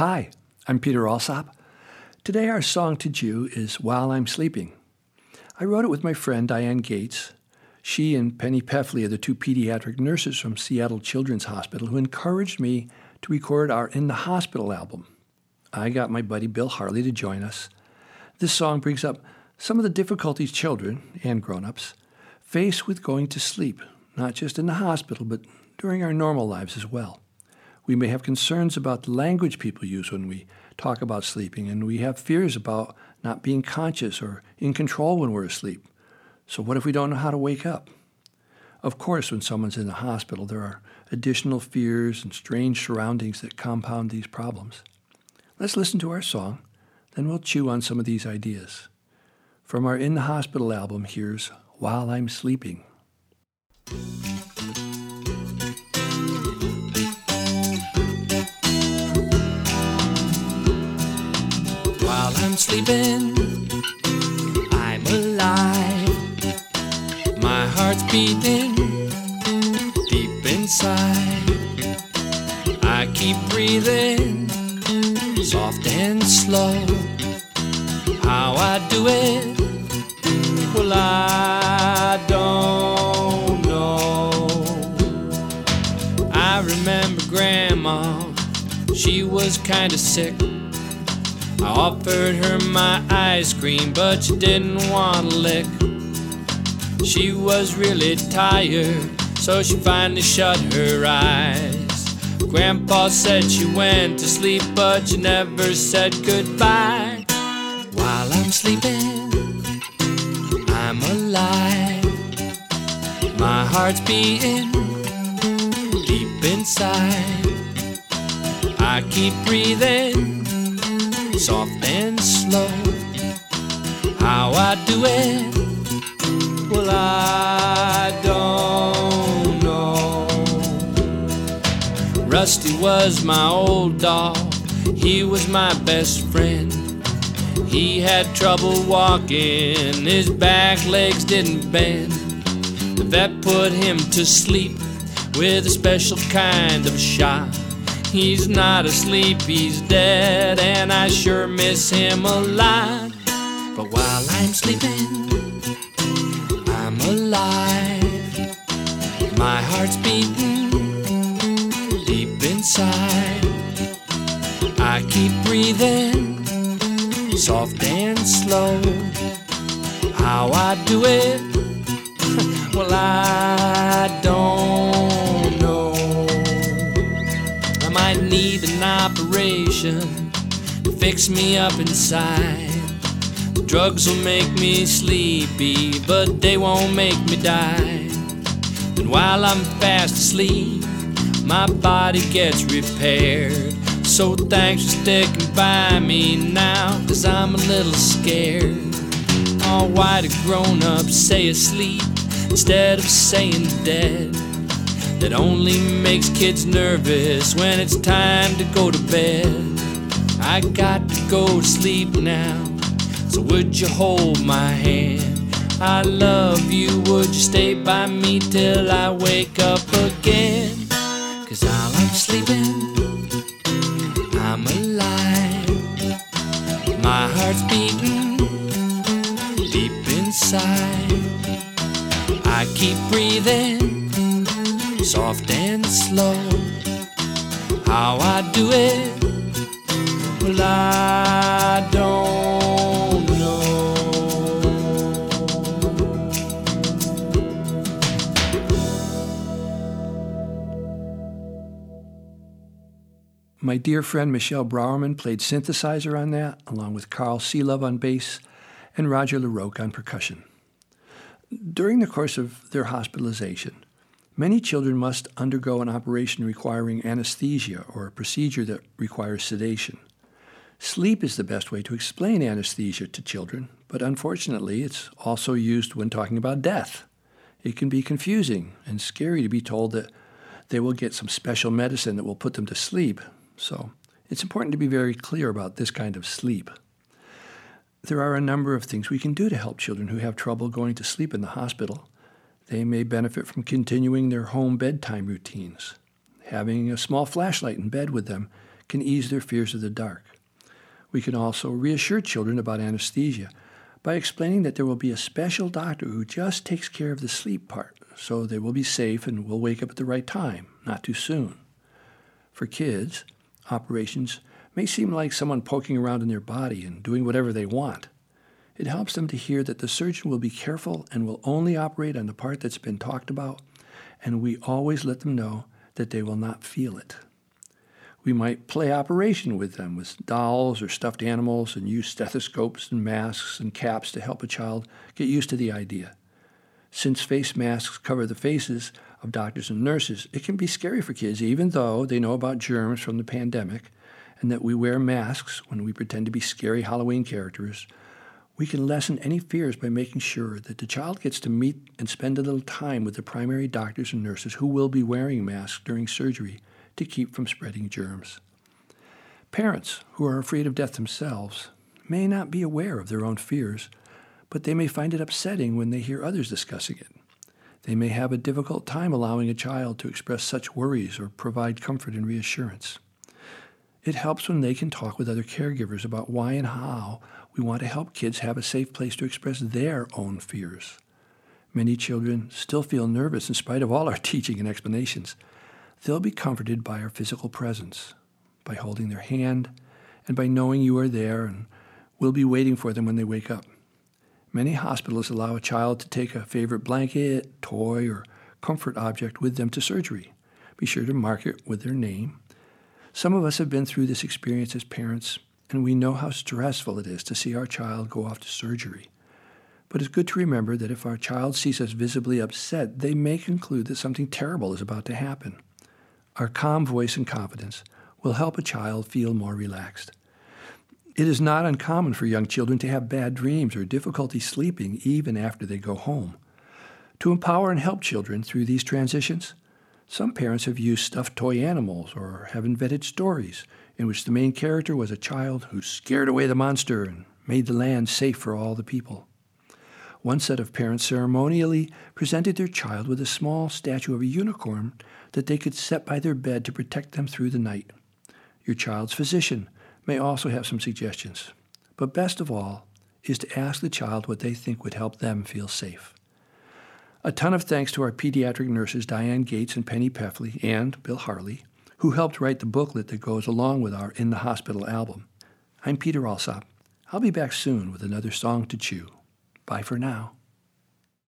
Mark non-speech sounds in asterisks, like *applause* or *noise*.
Hi, I'm Peter Alsop. Today our song to chew is While I'm Sleeping. I wrote it with my friend Diane Gates. She and Penny Pefley are the two pediatric nurses from Seattle Children's Hospital who encouraged me to record our In the Hospital album. I got my buddy Bill Harley to join us. This song brings up some of the difficulties children and grown-ups face with going to sleep, not just in the hospital, but during our normal lives as well. We may have concerns about the language people use when we talk about sleeping, and we have fears about not being conscious or in control when we're asleep. So, what if we don't know how to wake up? Of course, when someone's in the hospital, there are additional fears and strange surroundings that compound these problems. Let's listen to our song, then we'll chew on some of these ideas. From our In the Hospital album, here's While I'm Sleeping. Sleeping, I'm alive. My heart's beating deep inside. I keep breathing soft and slow. How I do it, well, I don't know. I remember Grandma, she was kinda sick. I offered her my ice cream, but she didn't want to lick. She was really tired, so she finally shut her eyes. Grandpa said she went to sleep, but she never said goodbye. While I'm sleeping, I'm alive. My heart's beating deep inside. I keep breathing soft and slow. How I do it, well, I don't know. Rusty was my old dog, he was my best friend. He had trouble walking, his back legs didn't bend. The vet put him to sleep with a special kind of shot. He's not asleep, he's dead, and I sure miss him a lot. But while I'm sleeping, I'm alive. My heart's beating deep inside. I keep breathing soft and slow. How I do it, *laughs* well, I might need an operation to fix me up inside. Drugs will make me sleepy, but they won't make me die. And while I'm fast asleep, my body gets repaired. So thanks for sticking by me now, cause I'm a little scared. Oh, why do grown ups say asleep instead of saying dead? That only makes kids nervous when it's time to go to bed. I got to go to sleep now, so would you hold my hand? I love you, would you stay by me till I wake up again? Cause I'm sleeping, and slow. How I do it, well, I don't know. My dear friend Michelle Browerman played synthesizer on that, along with Carl Seelove on bass and Roger LaRoque on percussion. During the course of their hospitalization, many children must undergo an operation requiring anesthesia or a procedure that requires sedation. Sleep is the best way to explain anesthesia to children, but unfortunately, it's also used when talking about death. It can be confusing and scary to be told that they will get some special medicine that will put them to sleep. So it's important to be very clear about this kind of sleep. There are a number of things we can do to help children who have trouble going to sleep in the hospital. They may benefit from continuing their home bedtime routines. Having a small flashlight in bed with them can ease their fears of the dark. We can also reassure children about anesthesia by explaining that there will be a special doctor who just takes care of the sleep part, so they will be safe and will wake up at the right time, not too soon. For kids, operations may seem like someone poking around in their body and doing whatever they want. It helps them to hear that the surgeon will be careful and will only operate on the part that's been talked about, and we always let them know that they will not feel it. We might play operation with them with dolls or stuffed animals and use stethoscopes and masks and caps to help a child get used to the idea. Since face masks cover the faces of doctors and nurses, it can be scary for kids, even though they know about germs from the pandemic and that we wear masks when we pretend to be scary Halloween characters. We can lessen any fears by making sure that the child gets to meet and spend a little time with the primary doctors and nurses who will be wearing masks during surgery to keep from spreading germs. Parents who are afraid of death themselves may not be aware of their own fears, but they may find it upsetting when they hear others discussing it. They may have a difficult time allowing a child to express such worries or provide comfort and reassurance. It helps when they can talk with other caregivers about why and how we want to help kids have a safe place to express their own fears. Many children still feel nervous in spite of all our *laughs* teaching and explanations. They'll be comforted by our physical presence, by holding their hand, and by knowing you are there and will be waiting for them when they wake up. Many hospitals allow a child to take a favorite blanket, toy, or comfort object with them to surgery. Be sure to mark it with their name. Some of us have been through this experience as parents, and we know how stressful it is to see our child go off to surgery. But it's good to remember that if our child sees us visibly upset, they may conclude that something terrible is about to happen. Our calm voice and confidence will help a child feel more relaxed. It is not uncommon for young children to have bad dreams or difficulty sleeping even after they go home. To empower and help children through these transitions, some parents have used stuffed toy animals or have invented stories in which the main character was a child who scared away the monster and made the land safe for all the people. One set of parents ceremonially presented their child with a small statue of a unicorn that they could set by their bed to protect them through the night. Your child's physician may also have some suggestions. But best of all is to ask the child what they think would help them feel safe. A ton of thanks to our pediatric nurses Diane Gates and Penny Pefley and Bill Harley, who helped write the booklet that goes along with our In the Hospital album. I'm Peter Alsop. I'll be back soon with another song to chew. Bye for now.